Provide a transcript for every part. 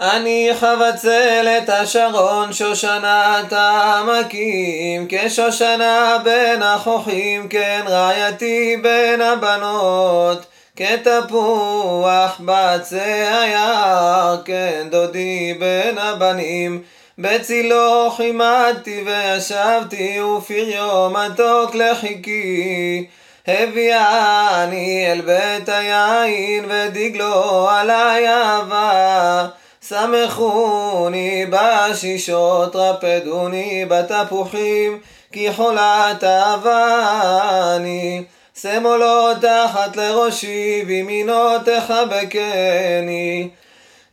אני חבצל את השרון, שושנת העמקים, כשושנה בין החוכים, כן רעייתי בין הבנות, כתפוח בצי היער, כן דודי בין הבנים. בצילו חימדתי וישבתי, ופריו מתוק לחיכי. הביאני אל בית היין, ודגלו עלי אהבה. שמחוני בשישות, רפדוני בתפוחים, כי חולת אהבה אני. שמאלו תחת לראשי, וימינו תחבקני.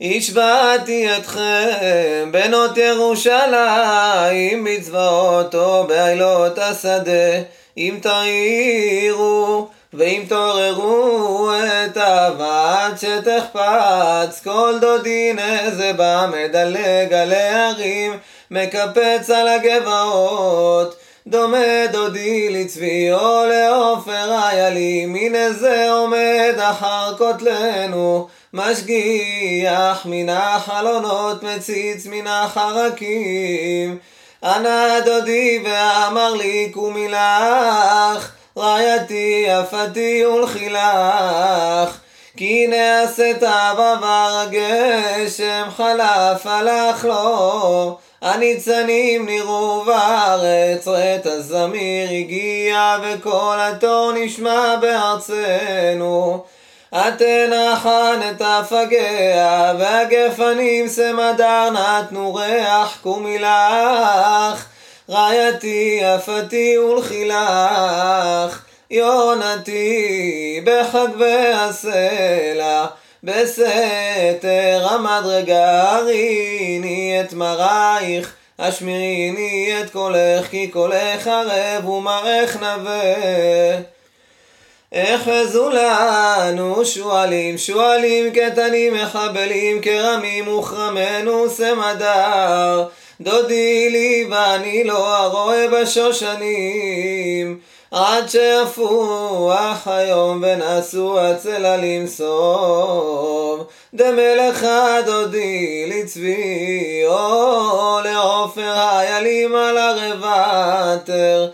השבעתי אתכם, בנות ירושלים, בצבאות או בעילות השדה, אם תעירו ואם תעוררו שתחפץ, כל דודי נזבה מדלג על ההרים, מקפץ על הגבעות. דומה דודי לצבי או לעופר איילים, הנה זה עומד אחר כותלנו, משגיח מן החלונות, מציץ מן החרקים. ענה דודי ואמר לי קומי לך, רעייתי יפתי ולכי לך. כי נעשית בעבר הגשם חלף הלך לו. הניצנים נראו בארץ, רט הזמיר הגיע וקול התור נשמע בארצנו. התנחן את הפגע, והגפנים סמדר נתנו ריח, קומי לך, רעייתי יפתי ולכי לך, יונתי בחג והסלע, בסתר המדרגה הריני את מרייך, השמיריני את קולך, כי קולך ערב ומראך נווה. אחזו לנו שועלים, שועלים קטנים מחבלים, כרמים וכרמנו סמדר. דודי לי ואני לא הרואה בשושנים, עד שיפוח היום ונעשו הצללים סוף. דמלך דודי לצבי, או לעופר איילים על הרבתר.